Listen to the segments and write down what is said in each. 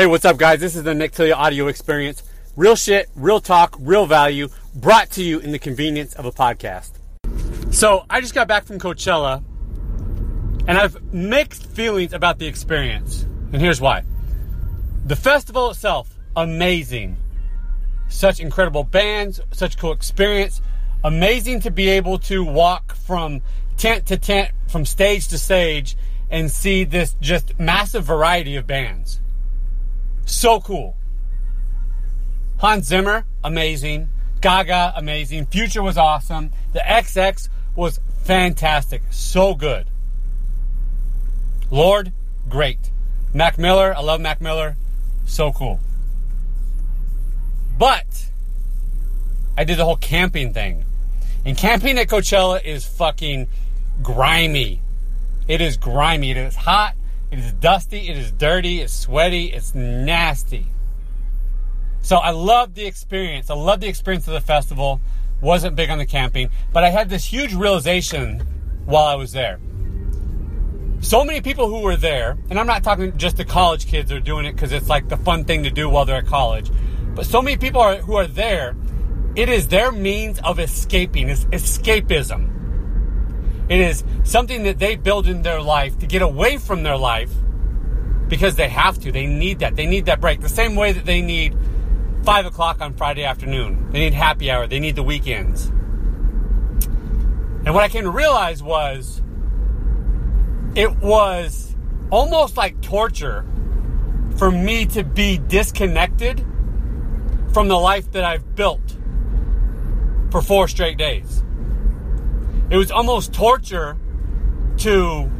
Hey, what's up, guys? This is the Nick Tillia audio experience. Real shit, real talk, real value, brought to you in the convenience of a podcast. So, I just got back from Coachella, and I've mixed feelings about the experience. And here's why the festival itself, amazing. Such incredible bands, such cool experience. Amazing to be able to walk from tent to tent, from stage to stage, and see this just massive variety of bands. So cool. Hans Zimmer, amazing. Gaga, amazing. Future was awesome. The XX was fantastic. So good. Lorde, great. Mac Miller, I love Mac Miller. So cool. But I did the whole camping thing. And camping at Coachella is fucking grimy. It is grimy. It is hot. It is dusty, it is dirty, it's sweaty, it's nasty. So I love the experience. I love the experience of the festival. Wasn't big on the camping, but I had this huge realization while I was there. So many people who were there, and I'm not talking just the college kids are doing it because it's like the fun thing to do while they're at college, but so many people are, who are there, it is their means of escaping. It's escapism. It is something that they build in their life to get away from their life because they have to. They need that. They need that break. The same way that they need five o'clock on Friday afternoon. They need happy hour. They need the weekends. And what I came to realize was it was almost like torture for me to be disconnected from the life that I've built for four straight days. It was almost torture to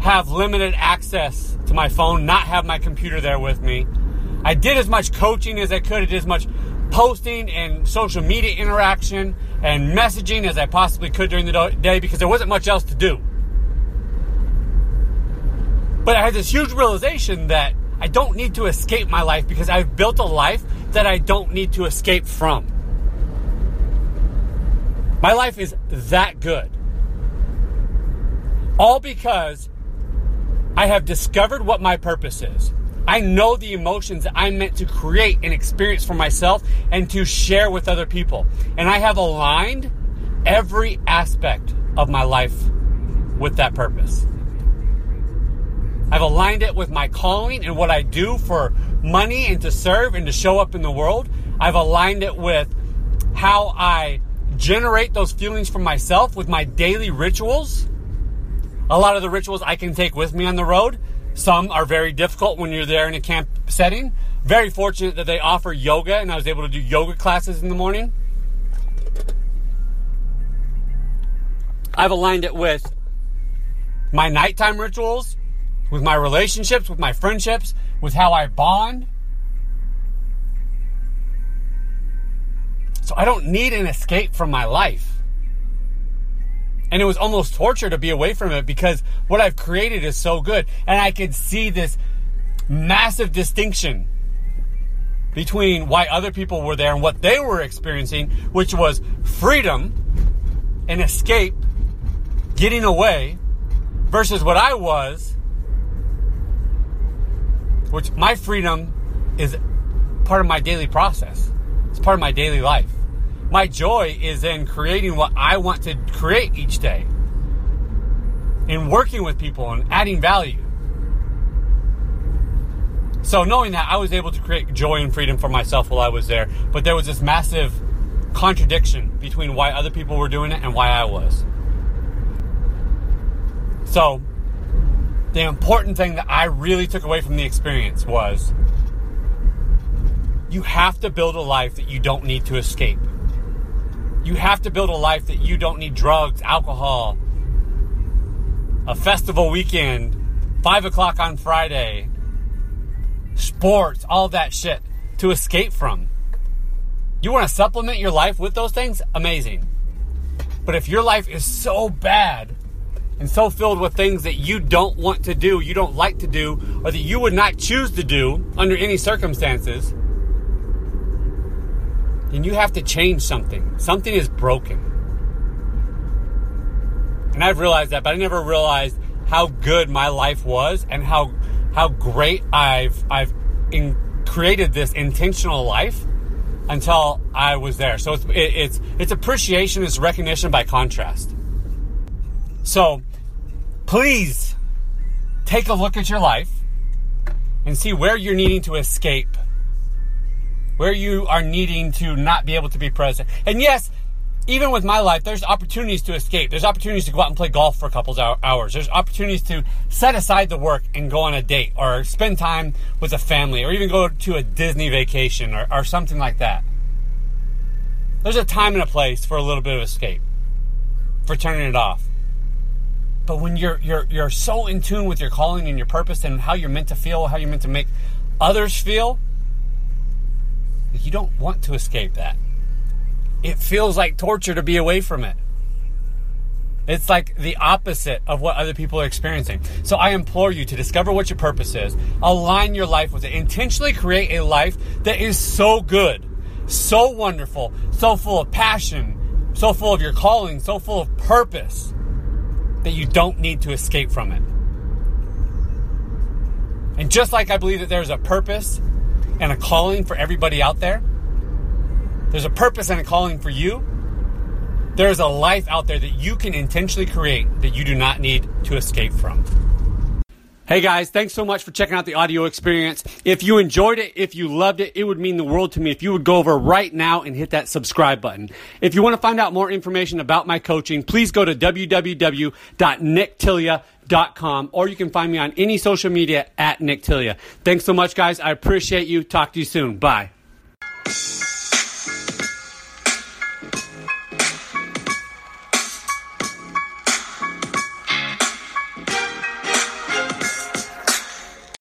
have limited access to my phone, not have my computer there with me. I did as much coaching as I could, I did as much posting and social media interaction and messaging as I possibly could during the day because there wasn't much else to do. But I had this huge realization that I don't need to escape my life because I've built a life that I don't need to escape from. My life is that good. All because I have discovered what my purpose is. I know the emotions that I'm meant to create and experience for myself and to share with other people. And I have aligned every aspect of my life with that purpose. I've aligned it with my calling and what I do for money and to serve and to show up in the world. I've aligned it with how I generate those feelings for myself with my daily rituals. A lot of the rituals I can take with me on the road. Some are very difficult when you're there in a camp setting. Very fortunate that they offer yoga and I was able to do yoga classes in the morning. I've aligned it with my nighttime rituals, with my relationships, with my friendships, with how I bond. So I don't need an escape from my life. And it was almost torture to be away from it because what I've created is so good. And I could see this massive distinction between why other people were there and what they were experiencing, which was freedom and escape, getting away, versus what I was, which my freedom is part of my daily process. It's part of my daily life. My joy is in creating what I want to create each day, in working with people and adding value. So, knowing that, I was able to create joy and freedom for myself while I was there, but there was this massive contradiction between why other people were doing it and why I was. So, the important thing that I really took away from the experience was you have to build a life that you don't need to escape. You have to build a life that you don't need drugs, alcohol, a festival weekend, five o'clock on Friday, sports, all that shit to escape from. You want to supplement your life with those things? Amazing. But if your life is so bad and so filled with things that you don't want to do, you don't like to do, or that you would not choose to do under any circumstances, then you have to change something. Something is broken. And I've realized that, but I never realized how good my life was and how how great I've I've in, created this intentional life until I was there. So it's it, it's it's appreciation, it's recognition by contrast. So please take a look at your life and see where you're needing to escape, where you are needing to not be able to be present. And yes, even with my life, there's opportunities to escape. There's opportunities to go out and play golf for a couple hours. There's opportunities to set aside the work and go on a date or spend time with a family or even go to a Disney vacation or, or something like that. There's a time and a place for a little bit of escape, for turning it off. But when you're you're you're so in tune with your calling and your purpose and how you're meant to feel, how you're meant to make others feel, you don't want to escape that. It feels like torture to be away from it. It's like the opposite of what other people are experiencing. So I implore you to discover what your purpose is, align your life with it, intentionally create a life that is so good, so wonderful, so full of passion, so full of your calling, so full of purpose that you don't need to escape from it. And just like I believe that there's a purpose and a calling for everybody out there, there's a purpose and a calling for you. There's a life out there that you can intentionally create that you do not need to escape from. Hey guys, thanks so much for checking out the audio experience. If you enjoyed it, if you loved it, it would mean the world to me if you would go over right now and hit that subscribe button. If you want to find out more information about my coaching, please go to www.nicktillia.com or you can find me on any social media at Nick Tillia. Thanks so much guys. I appreciate you. Talk to you soon. Bye.